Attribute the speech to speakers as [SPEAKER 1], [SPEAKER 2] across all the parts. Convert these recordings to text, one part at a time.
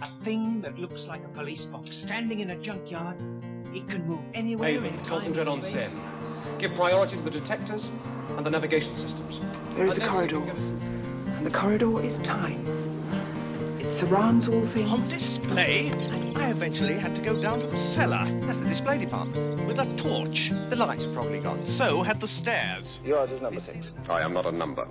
[SPEAKER 1] A thing that looks like a police box standing in a junkyard. It can move anywhere.
[SPEAKER 2] Haven,
[SPEAKER 1] in
[SPEAKER 2] concentrate on
[SPEAKER 1] space.
[SPEAKER 2] Sen. Give priority to the detectors and the navigation systems.
[SPEAKER 3] There is a
[SPEAKER 2] And then
[SPEAKER 3] corridor,
[SPEAKER 2] Sen can get us-
[SPEAKER 3] and the corridor is time. It surrounds all things.
[SPEAKER 4] On
[SPEAKER 3] things.
[SPEAKER 4] display, I eventually had to go down to the cellar
[SPEAKER 5] That's the display department.
[SPEAKER 4] with a torch.
[SPEAKER 5] The lights are probably gone.
[SPEAKER 4] So had the stairs.
[SPEAKER 6] Yours is number six.
[SPEAKER 7] I am not a number.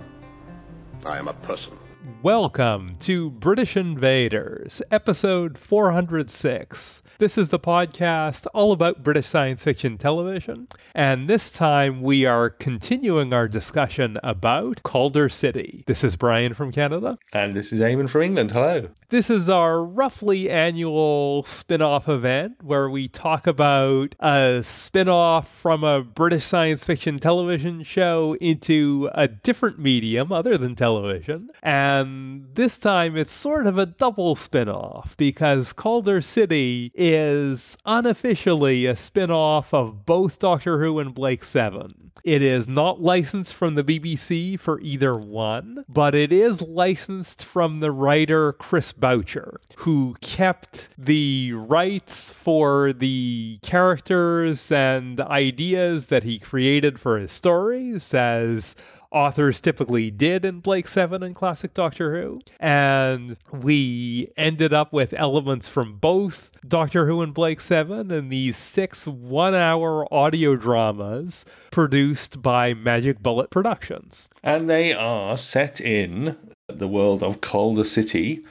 [SPEAKER 7] I am a person.
[SPEAKER 8] Welcome to British Invaders, episode 406. This is the podcast all about British science fiction television, and this time we are continuing our discussion about Kaldor City. This is Brian from Canada.
[SPEAKER 9] And this is Eamon from England. Hello.
[SPEAKER 8] This is our roughly annual spin off event where we talk about a spin off from a British science fiction television show into a different medium other than television. And this time it's sort of a double spin off because Kaldor City is unofficially a spin off of both Doctor Who and Blake 7. It is not licensed from the BBC for either one, but it is licensed from the writer Chris Boucher, who kept the rights for the characters and ideas that he created for his stories as authors typically did in Blake 7 and classic Doctor Who. And we ended up with elements from both Doctor Who and Blake 7 and these six one hour audio dramas produced by Magic Bullet Productions.
[SPEAKER 9] And they are set in the world of Kaldor City,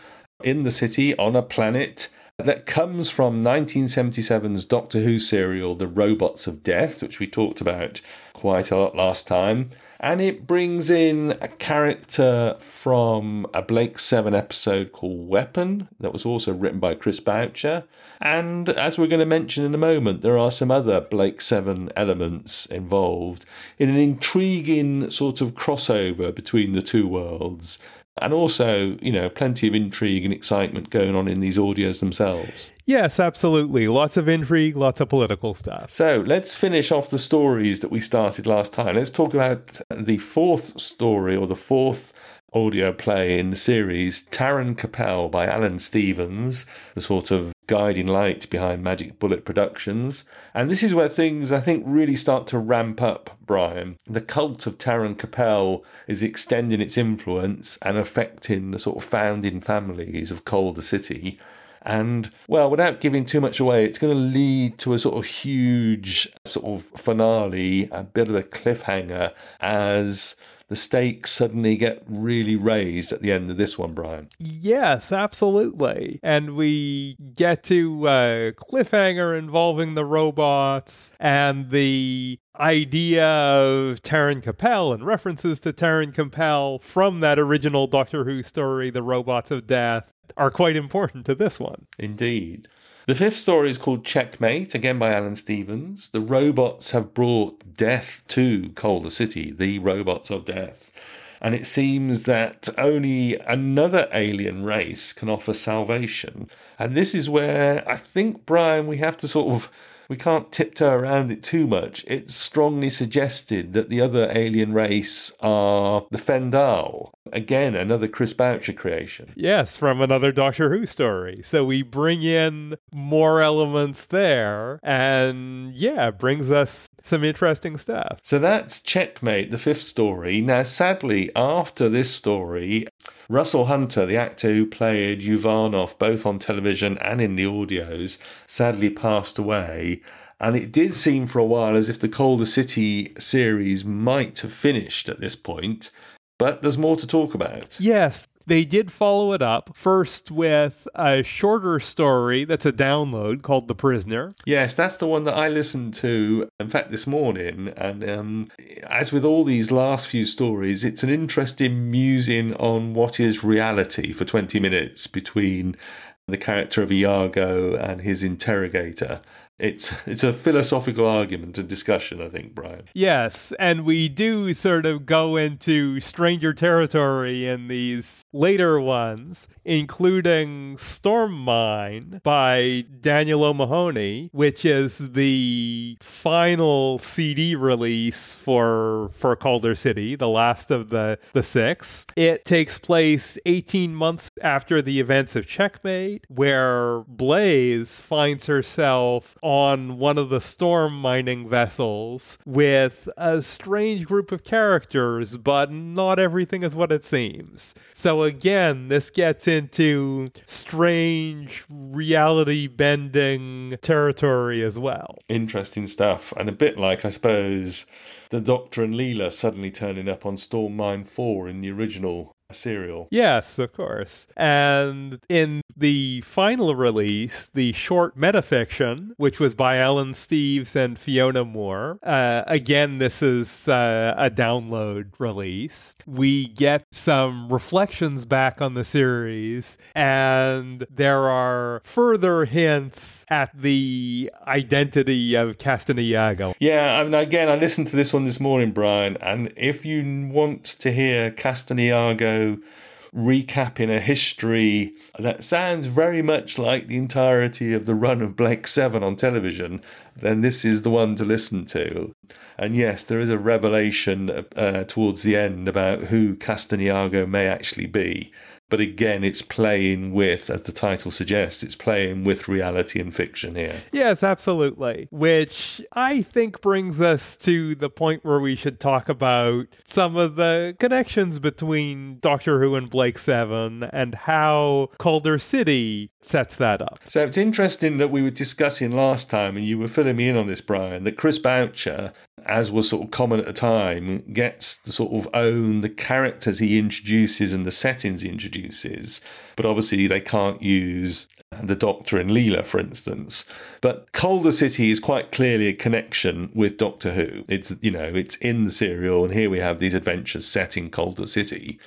[SPEAKER 9] in the city on a planet that comes from 1977's Doctor Who serial, The Robots of Death, which we talked about quite a lot last time. And it brings in a character from a Blake 7 episode called Weapon, that was also written by Chris Boucher. And as we're going to mention in a moment, there are some other Blake 7 elements involved in an intriguing sort of crossover between the two worlds. And also, you know, plenty of intrigue and excitement going on in these audios themselves.
[SPEAKER 8] Yes, absolutely. Lots of intrigue, lots of political stuff.
[SPEAKER 9] So let's finish off the stories that we started last time. Let's talk about the fourth story or the fourth audio play in the series, Taren Capel by Alan Stevens, the sort of guiding light behind Magic Bullet Productions. And this is where things, I think, really start to ramp up, Brian. The cult of Taren Capel is extending its influence and affecting the sort of founding families of Kaldor City. And well, without giving too much away, it's going to lead to a sort of huge sort of finale, a bit of a cliffhanger as the stakes suddenly get really raised at the end of this one, Brian.
[SPEAKER 8] Yes, absolutely. And we get to a cliffhanger involving the robots and the idea of Taren Capel and references to Taren Capel from that original Doctor Who story, The Robots of Death, are quite important to this one.
[SPEAKER 9] Indeed. The fifth story is called Checkmate, again by Alan Stevens. The robots have brought death to Kaldor City, the robots of death. And it seems that only another alien race can offer salvation. And this is where I think, Brian, we have to sort of. We can't tiptoe around it too much. It's strongly suggested that the other alien race are the Fendahl. Again, another Chris Boucher creation.
[SPEAKER 8] Yes, from another Doctor Who story. So we bring in more elements there, and yeah, brings us some interesting stuff.
[SPEAKER 9] So that's Checkmate, the fifth story. Now, sadly, after this story, Russell Hunter, the actor who played Uvanov both on television and in the audios, sadly passed away. And it did seem for a while as if the Kaldor City series might have finished at this point, but there's more to talk about.
[SPEAKER 8] Yes, they did follow it up first with a shorter story that's a download called The Prisoner.
[SPEAKER 9] Yes, that's the one that I listened to, in fact, this morning. And um, as with all these last few stories, it's an interesting musing on what is reality for 20 minutes between the character of Iago and his interrogator. it's it's a philosophical argument and discussion, I think, Brian.
[SPEAKER 8] Yes, and we do sort of go into stranger territory in these later ones, including Storm Mine by Daniel O'Mahony, which is the final CD release for for Kaldor City, the last of the the six. It takes place 18 months after the events of Checkmate, where Blayes finds herself on one of the storm mining vessels with a strange group of characters, but not everything is what it seems. So again, this gets into strange reality bending territory as well.
[SPEAKER 9] Interesting stuff, and a bit like, I suppose, the Doctor and Leela suddenly turning up on Storm Mine 4 in the original serial.
[SPEAKER 8] Yes, of course. And in the final release, the short metafiction, which was by Alan Stevens and Fiona Moore, uh, again, this is uh, a download release. We get some reflections back on the series, and there are further hints at the identity of Kaston Iago.
[SPEAKER 9] Yeah, I mean, again, I listened to this one this morning, Brian, and if you want to hear Kaston Iago recapping a history that sounds very much like the entirety of the run of Blake Seven on television, then this is the one to listen to. And yes, there is a revelation uh, towards the end about who Kaston Iago may actually be. But again, it's playing with, as the title suggests, it's playing with reality and fiction here.
[SPEAKER 8] Yes, absolutely. Which I think brings us to the point where we should talk about some of the connections between Doctor Who and Blake Seven and how Kaldor City sets that up.
[SPEAKER 9] So it's interesting that we were discussing last time, and you were filling me in on this, Brian, that Chris Boucher, as was sort of common at the time, gets to sort of own the characters he introduces and the settings he introduces. But obviously, they can't use the Doctor and Leela, for instance. But Kaldor City is quite clearly a connection with Doctor Who. It's you know it's in the serial, and here we have these adventures set in Kaldor City.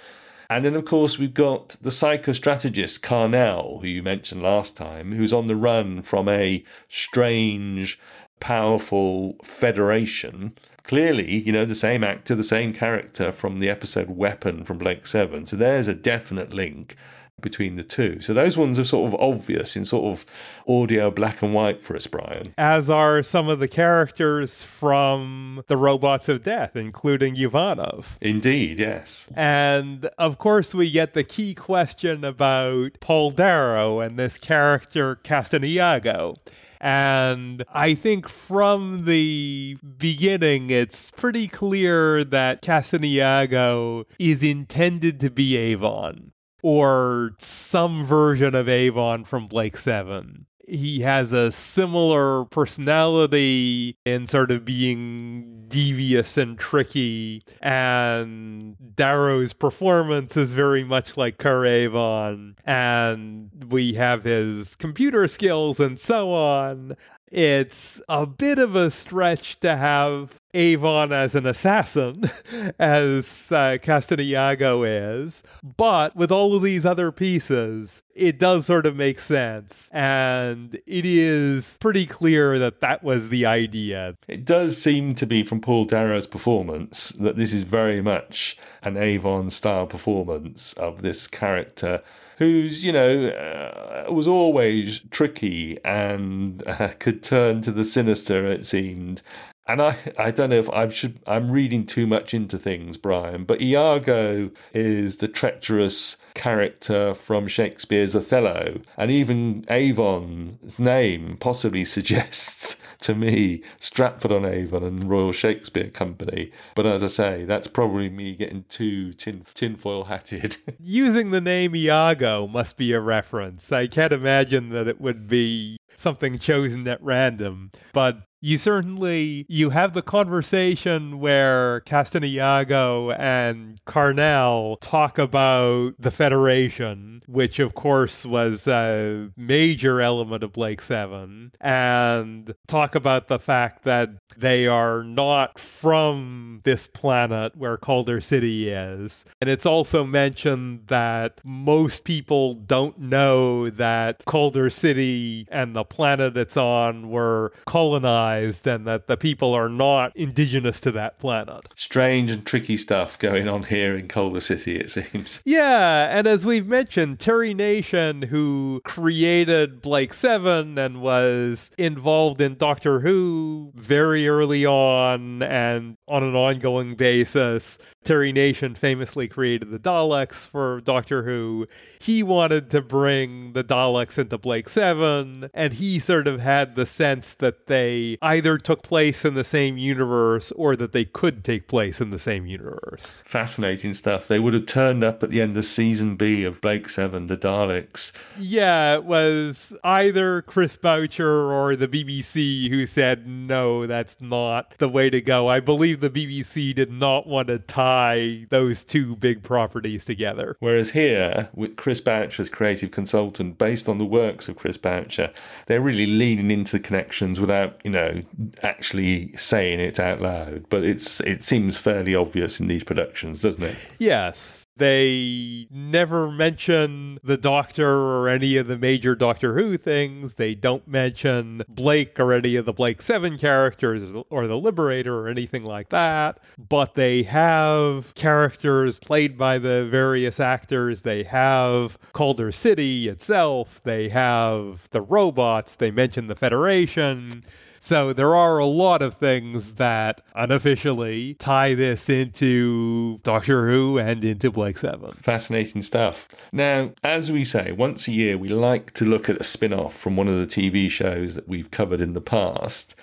[SPEAKER 9] And then, of course, we've got the psychostrategist Carnell, who you mentioned last time, who's on the run from a strange, powerful federation. Clearly, you know, the same actor, the same character from the episode Weapon from Blake Seven. So there's a definite link between the two. So those ones are sort of obvious in sort of audio black and white for us, Brian.
[SPEAKER 8] As are some of the characters from the Robots of Death, including Uvanov.
[SPEAKER 9] Indeed, yes.
[SPEAKER 8] And of course, we get the key question about Paul Darrow and this character Kaston Iago. And I think from the beginning, it's pretty clear that Kaston Iago is intended to be Avon or some version of Avon from Blake 7 he has a similar personality in sort of being devious and tricky. And Darrow's performance is very much like Avon. And we have his computer skills and so on. It's a bit of a stretch to have Avon as an assassin, as uh, Kaston Iago is, but with all of these other pieces, it does sort of make sense. And it is pretty clear that that was the idea.
[SPEAKER 9] It does seem to be from Paul Darrow's performance that this is very much an Avon style performance of this character who's you know uh, was always tricky and uh, could turn to the sinister it seemed and I, I don't know if I should I'm reading too much into things, Brian, but Iago is the treacherous character from Shakespeare's Othello, and even Avon's name possibly suggests to me Stratford on Avon and Royal Shakespeare Company. But as I say, that's probably me getting too tin tinfoil hatted.
[SPEAKER 8] Using the name Iago must be a reference. I can't imagine that it would be something chosen at random. But you certainly you have the conversation where Kaston Iago and Carnell talk about the Federation, which of course was a major element of Blake Seven, and talk about the fact that they are not from this planet where Kaldor City is. And it's also mentioned that most people don't know that Kaldor City and the planet it's on were colonized and that the people are not indigenous to that planet.
[SPEAKER 9] Strange and tricky stuff going on here in Kaldor City, it seems.
[SPEAKER 8] Yeah, and as we've mentioned, Terry Nation, who created Blake Seven and was involved in Doctor Who very early on and on an ongoing basis, Terry Nation famously created the Daleks for Doctor Who. He wanted to bring the Daleks into Blake 7, and he sort of had the sense that they either took place in the same universe or that they could take place in the same universe.
[SPEAKER 9] Fascinating stuff. They would have turned up at the end of season B of Blake 7, the Daleks.
[SPEAKER 8] Yeah, it was either Chris Boucher or the BBC who said, no, that's not the way to go. I believe the BBC did not want to tie tie those two big properties together.
[SPEAKER 9] Whereas here, with Chris Boucher's creative consultant, based on the works of Chris Boucher, they're really leaning into the connections without, you know, actually saying it out loud. But it's it seems fairly obvious in these productions, doesn't it?
[SPEAKER 8] Yes. They never mention the Doctor or any of the major Doctor Who things. They don't mention Blake or any of the Blake 7 characters or the Liberator or anything like that. But they have characters played by the various actors. They have Kaldor City itself. They have the robots. They mention the Federation. So there are a lot of things that unofficially tie this into Doctor Who and into Blake 7.
[SPEAKER 9] Fascinating stuff. Now, as we say, once a year we like to look at a spin off from one of the TV shows that we've covered in the past.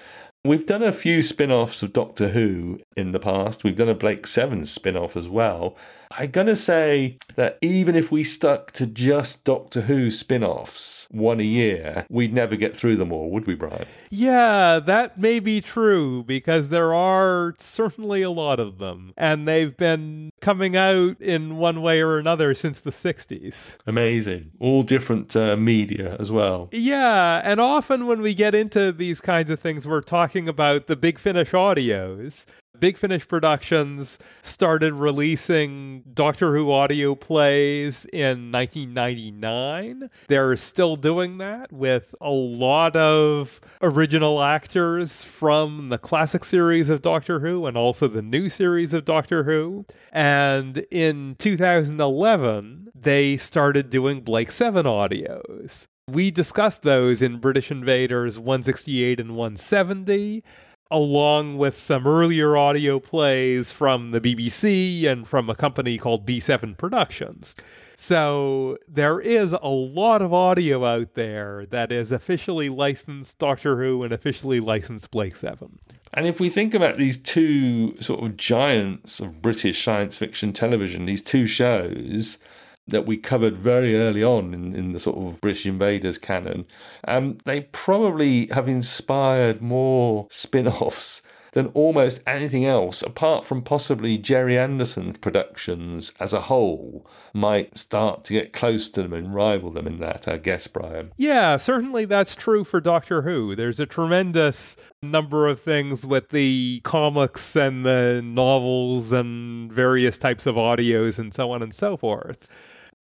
[SPEAKER 9] We've done a few spin offs of Doctor Who in the past. We've done a Blake 7 spin off as well. I'm going to say that even if we stuck to just Doctor Who spin offs, one a year, we'd never get through them all, would we, Brian?
[SPEAKER 8] Yeah, that may be true because there are certainly a lot of them. And they've been coming out in one way or another since the 60s.
[SPEAKER 9] Amazing. All different uh, media as well.
[SPEAKER 8] Yeah, and often when we get into these kinds of things, we're talking about the Big Finish audios. Big Finish Productions started releasing Doctor Who audio plays in 1999. They're still doing that with a lot of original actors from the classic series of Doctor Who and also the new series of Doctor Who. And in 2011, they started doing Blake 7 audios. We discussed those in British Invaders 168 and 170 along with some earlier audio plays from the BBC and from a company called B7 Productions. So there is a lot of audio out there that is officially licensed Doctor Who and officially licensed Blake 7.
[SPEAKER 9] And if we think about these two sort of giants of British science fiction television, these two shows, that we covered very early on in, in the sort of British Invaders canon, um, they probably have inspired more spin offs than almost anything else, apart from possibly Gerry Anderson's productions as a whole, might start to get close to them and rival them in that, I guess, Brian.
[SPEAKER 8] Yeah, certainly that's true for Doctor Who. There's a tremendous number of things with the comics and the novels and various types of audios and so on and so forth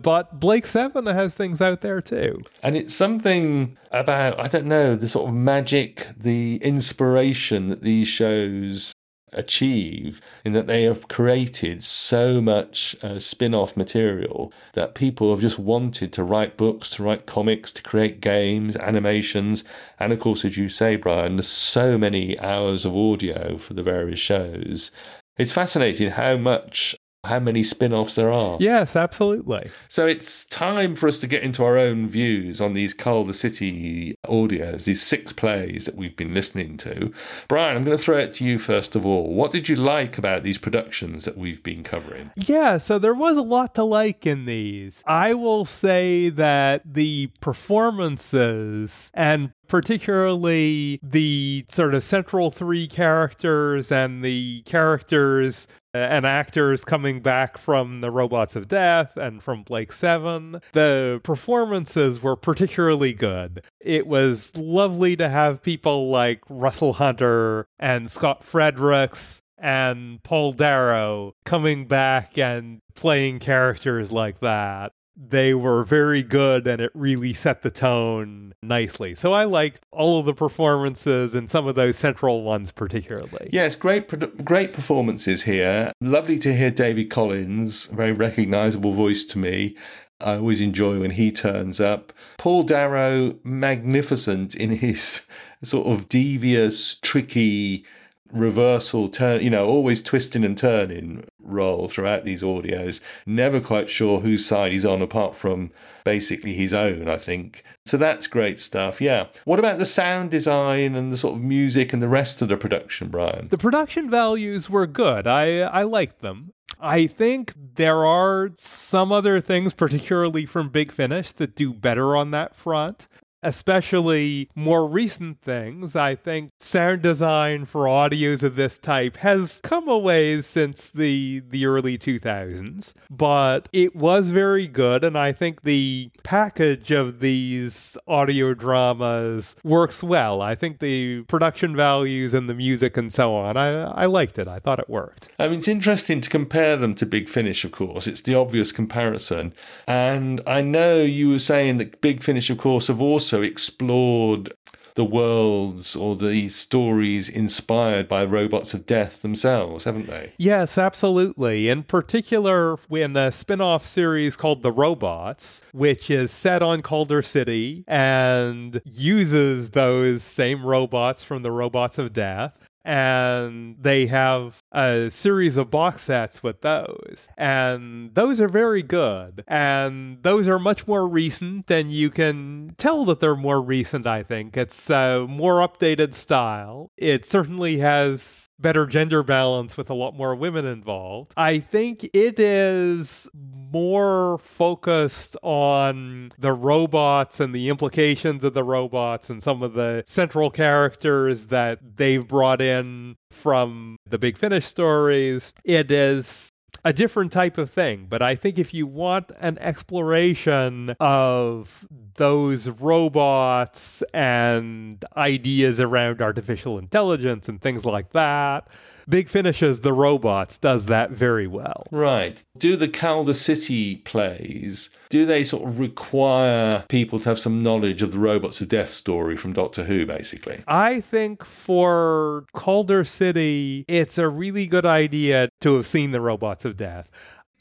[SPEAKER 8] but Blake Seven has things out there too.
[SPEAKER 9] And it's something about, I don't know, the sort of magic, the inspiration that these shows achieve in that they have created so much uh, spin off material that people have just wanted to write books, to write comics, to create games, animations. And of course, as you say, Brian, there's so many hours of audio for the various shows. It's fascinating how much how many spin offs there are.
[SPEAKER 8] Yes, absolutely.
[SPEAKER 9] So it's time for us to get into our own views on these Kaldor City audios, these six plays that we've been listening to. Brian, I'm going to throw it to you first of all. What did you like about these productions that we've been covering?
[SPEAKER 8] Yeah, so there was a lot to like in these. I will say that the performances and particularly the sort of central three characters and the characters uh, and actors coming back from the Robots of Death and from Blake 7. The performances were particularly good. It was lovely to have people like Russell Hunter and Scott Fredericks and Paul Darrow coming back and playing characters like that they were very good and it really set the tone nicely. So I liked all of the performances and some of those central ones particularly.
[SPEAKER 9] Yes, great great performances here. Lovely to hear David Collins, very recognizable voice to me. I always enjoy when he turns up. Paul Darrow, magnificent in his sort of devious, tricky reversal turn, you know, always twisting and turning role throughout these audios. Never quite sure whose side he's on, apart from basically his own, I think. So that's great stuff. Yeah. What about the sound design and the sort of music and the rest of the production, Brian?
[SPEAKER 8] The production values were good. I I liked them. I think there are some other things, particularly from Big Finish, that do better on that front especially more recent things. I think sound design for audios of this type has come a ways since the the early 2000s, but it was very good and I think the package of these audio dramas works well. I think the production values and the music and so on, I I liked it. I thought it worked.
[SPEAKER 9] I mean it's interesting to compare them to Big Finish of course. It's the obvious comparison. And I know you were saying that Big Finish of course have also also explored the worlds or the stories inspired by robots of death themselves, haven't they?
[SPEAKER 8] Yes, absolutely. In particular, in a spin off series called The Robots, which is set on Kaldor City and uses those same robots from the Robots of Death and they have a series of box sets with those. And those are very good. And those are much more recent and you can tell that they're more recent i think. It's a more updated style. It certainly has better gender balance with a lot more women involved. I think it is more focused on the robots and the implications of the robots and some of the central characters that they've brought in from the Big Finish stories. It is a different type of thing. But I think if you want an exploration of those robots and ideas around artificial intelligence and things like that, Big Finishes The Robots does that very well.
[SPEAKER 9] Right. Do the Kaldor City plays, do they sort of require people to have some knowledge of the Robots of Death story from Doctor Who, basically?
[SPEAKER 8] I think for Kaldor City, it's a really good idea to have seen the Robots of Death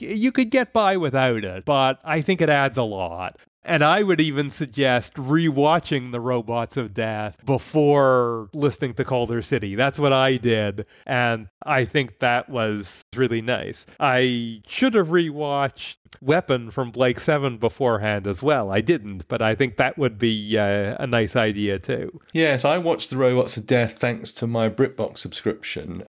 [SPEAKER 8] you could get by without it, but I think it adds a lot. And I would even suggest rewatching the Robots of Death before listening to Kaldor City. That's what I did, and I think that was really nice. I should have rewatched Weapon from Blake 7 beforehand as well. I didn't, but I think that would be uh, a nice idea too.
[SPEAKER 9] Yes, I watched the Robots of Death thanks to my BritBox subscription.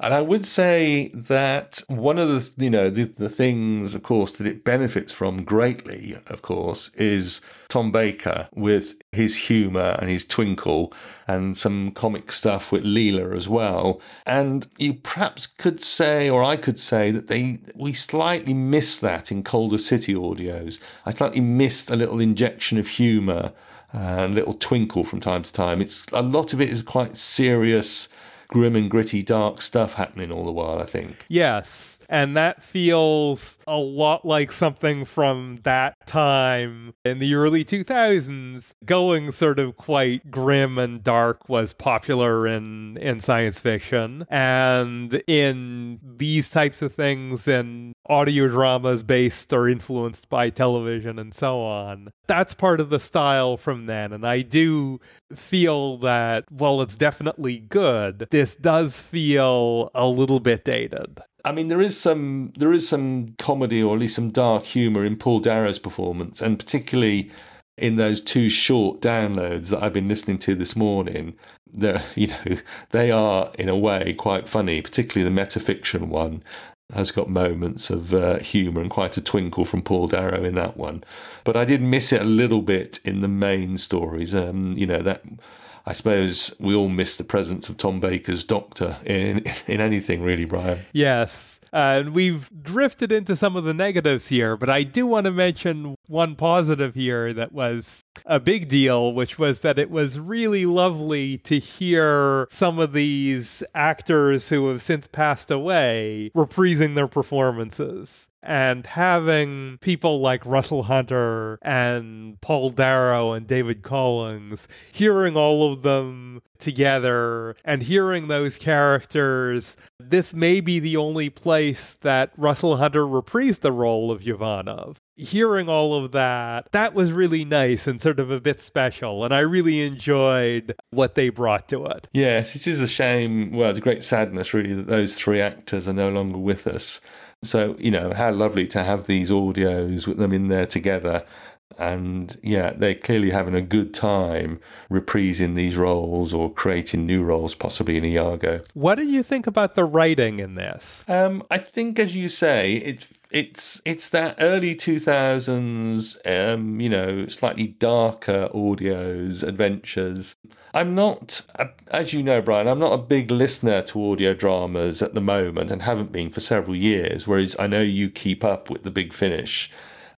[SPEAKER 9] And I would say that one of the, you know, the, the things, of course, that it benefits from greatly, of course, is Tom Baker with his humour and his twinkle and some comic stuff with Leela as well. And you perhaps could say, or I could say, that they we slightly miss that in Kaldor City audios. I slightly missed a little injection of humour and a little twinkle from time to time. It's a lot of it is quite serious, grim and gritty, dark stuff happening all the while. I think.
[SPEAKER 8] Yes and that feels a lot like something from that time in the early 2000s. Going sort of quite grim and dark was popular in, in science fiction. And in these types of things, in audio dramas based or influenced by television and so on, that's part of the style from then. And I do feel that while it's definitely good, this does feel a little bit dated.
[SPEAKER 9] I mean, there is some there is some comedy or at least some dark humour in Paul Darrow's performance, and particularly in those two short downloads that I've been listening to this morning. They're, you know, they are in a way quite funny, particularly the metafiction one. has got moments of uh, humour and quite a twinkle from Paul Darrow in that one. But I did miss it a little bit in the main stories. Um, you know that. I suppose we all miss the presence of Tom Baker's Doctor in in anything, really, Brian.
[SPEAKER 8] Yes. And we've drifted into some of the negatives here, but I do want to mention one positive here that was a big deal, which was that it was really lovely to hear some of these actors who have since passed away reprising their performances. And having people like Russell Hunter and Paul Darrow and David Collins, hearing all of them together and hearing those characters, this may be the only place that Russell Hunter reprised the role of Uvanov hearing all of that, that was really nice and sort of a bit special. And I really enjoyed what they brought to it.
[SPEAKER 9] Yes, it is a shame. Well, it's a great sadness, really, that those three actors are no longer with us. So, you know, how lovely to have these audios with them in there together. And yeah, they're clearly having a good time reprising these roles or creating new roles, possibly in Iago.
[SPEAKER 8] What do you think about the writing in this?
[SPEAKER 9] Um, I think, as you say, it it's it's that early 2000s um you know slightly darker audios adventures i'm not as you know brian i'm not a big listener to audio dramas at the moment and haven't been for several years whereas i know you keep up with the big finish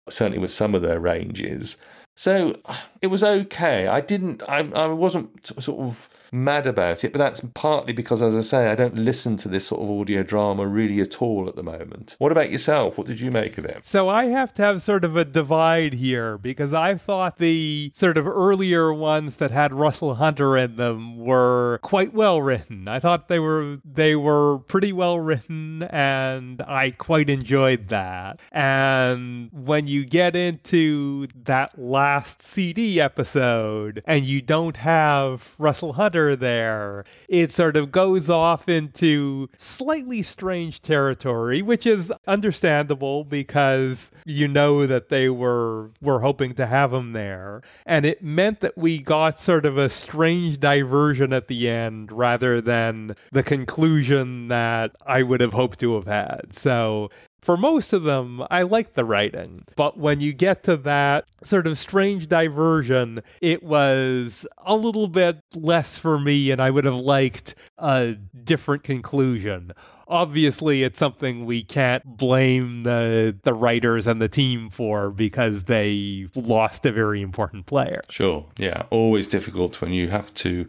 [SPEAKER 9] certainly with some of their ranges. So it was okay. I didn't i, I wasn't sort of mad about it, but that's partly because, as I say, I don't listen to this sort of audio drama really at all at the moment. What about yourself? What did you make of it?
[SPEAKER 8] So I have to have sort of a divide here because I thought the sort of earlier ones that had Russell Hunter in them were quite well written. I thought they were they were pretty well written and I quite enjoyed that. And when you get into that last CD episode and you don't have Russell Hunter there, it sort of goes off into slightly strange territory, which is understandable because you know that they were were hoping to have him there. And it meant that we got sort of a strange diversion at the end rather than the conclusion that I would have hoped to have had. So for most of them, I like the writing. But when you get to that sort of strange diversion, it was a little bit less for me, and I would have liked a different conclusion. Obviously, it's something we can't blame the the writers and the team for because they lost a very important player.
[SPEAKER 9] Sure, yeah, always difficult when you have to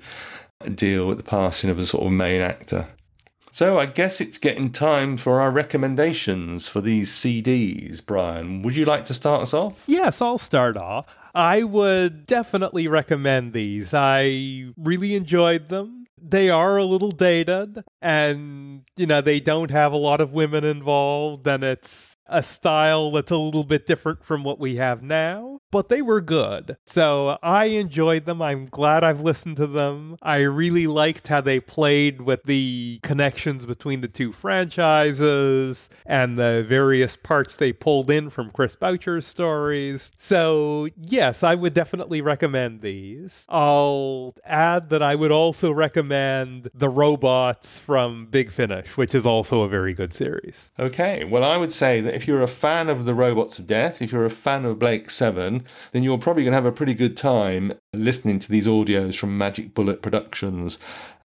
[SPEAKER 9] deal with the passing of a sort of main actor. So I guess it's getting time for our recommendations for these CDs. Brian, would you like to start us off?
[SPEAKER 8] Yes, I'll start off. I would definitely recommend these. I really enjoyed them. They are a little dated and, you know, they don't have a lot of women involved and it's a style that's a little bit different from what we have now, but they were good. So I enjoyed them. I'm glad I've listened to them. I really liked how they played with the connections between the two franchises and the various parts they pulled in from Chris Boucher's stories. So, yes, I would definitely recommend these. I'll add that I would also recommend The Robots from Big Finish, which is also a very good series.
[SPEAKER 9] Okay, well, I would say that if you're a fan of the Robots of Death, if you're a fan of Blake Seven, then you're probably going to have a pretty good time listening to these audios from Magic Bullet Productions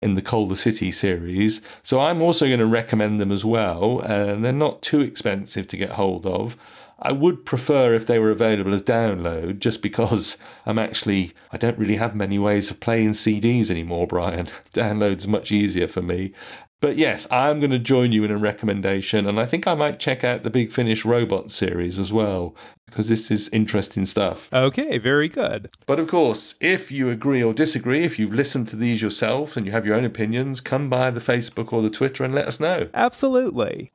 [SPEAKER 9] in the Kaldor City series. So I'm also going to recommend them as well, and they're not too expensive to get hold of. I would prefer if they were available as download, just because I'm actually I don't really have many ways of playing CDs anymore, Brian. Download's much easier for me, but yes, I'm going to join you in a recommendation, and I think I might check out the Big Finish Robot series as well, because this is interesting stuff.
[SPEAKER 8] Okay, very good.
[SPEAKER 9] But of course, if you agree or disagree, if you've listened to these yourself and you have your own opinions, come by the Facebook or the Twitter and let us know.
[SPEAKER 8] Absolutely.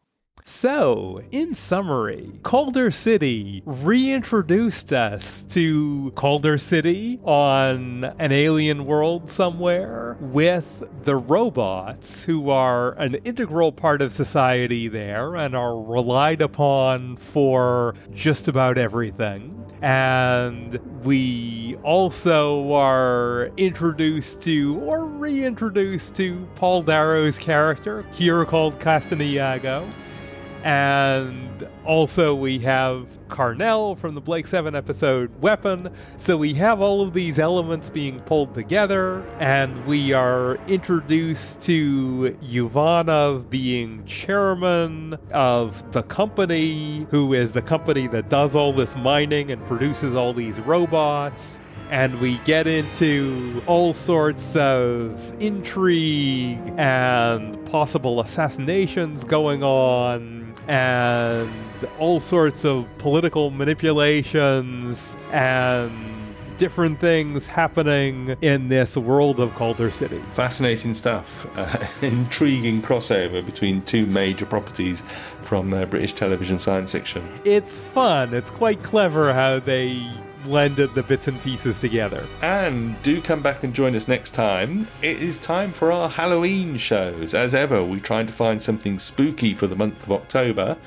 [SPEAKER 8] So, in summary, Kaldor City reintroduced us to Kaldor City on an alien world somewhere with the robots who are an integral part of society there and are relied upon for just about everything. And we also are introduced to or reintroduced to Paul Darrow's character, here called Kaston Iago And also, we have Carnell from the Blake 7 episode Weapon. So we have all of these elements being pulled together, and we are introduced to Uvanov being chairman of the company, who is the company that does all this mining and produces all these robots and we get into all sorts of intrigue and possible assassinations going on and all sorts of political manipulations and different things happening in this world of Kaldor City.
[SPEAKER 9] Fascinating stuff. Uh, intriguing crossover between two major properties from uh, British television science fiction.
[SPEAKER 8] It's fun. It's quite clever how they blended the bits and pieces together.
[SPEAKER 9] And do come back and join us next time. It is time for our Halloween shows. As ever, we're trying to find something spooky for the month of October.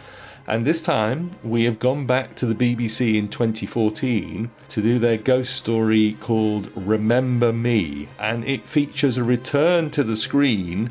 [SPEAKER 9] And this time, we have gone back to the BBC in 2014 to do their ghost story called Remember Me. And it features a return to the screen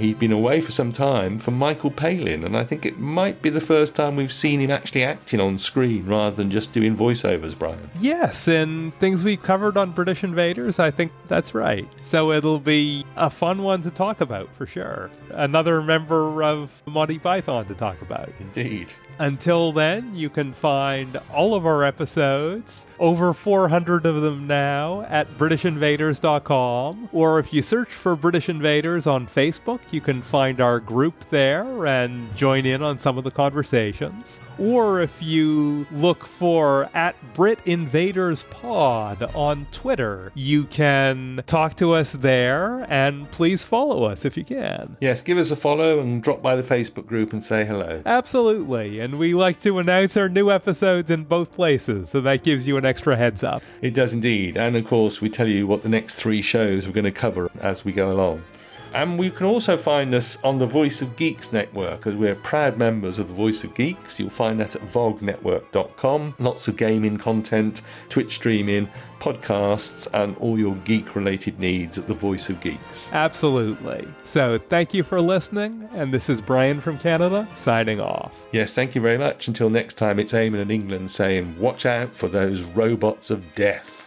[SPEAKER 9] He'd been away for some time from Michael Palin, and I think it might be the first time we've seen him actually acting on screen rather than just doing voiceovers, Brian.
[SPEAKER 8] Yes, and things we've covered on British Invaders, I think that's right. So it'll be a fun one to talk about for sure. Another member of Monty Python to talk about.
[SPEAKER 9] Indeed.
[SPEAKER 8] Until then, you can find all of our episodes, over 400 of them now, at BritishInvaders.com. Or if you search for British Invaders on Facebook, you can find our group there and join in on some of the conversations. Or if you look for at Brit Invaders Pod on Twitter, you can talk to us there and please follow us if you can.
[SPEAKER 9] Yes, give us a follow and drop by the Facebook group and say hello.
[SPEAKER 8] Absolutely. And we like to announce our new episodes in both places, so that gives you an extra heads up.
[SPEAKER 9] It does indeed. And of course, we tell you what the next three shows we're going to cover as we go along. And you can also find us on the Voice of Geeks network, as we're proud members of the Voice of Geeks. You'll find that at vognetwork.com. Lots of gaming content, Twitch streaming, podcasts, and all your geek related needs at the Voice of Geeks.
[SPEAKER 8] Absolutely. So thank you for listening. And this is Brian from Canada signing off.
[SPEAKER 9] Yes, thank you very much. Until next time, it's Eamon in England saying, watch out for those robots of death.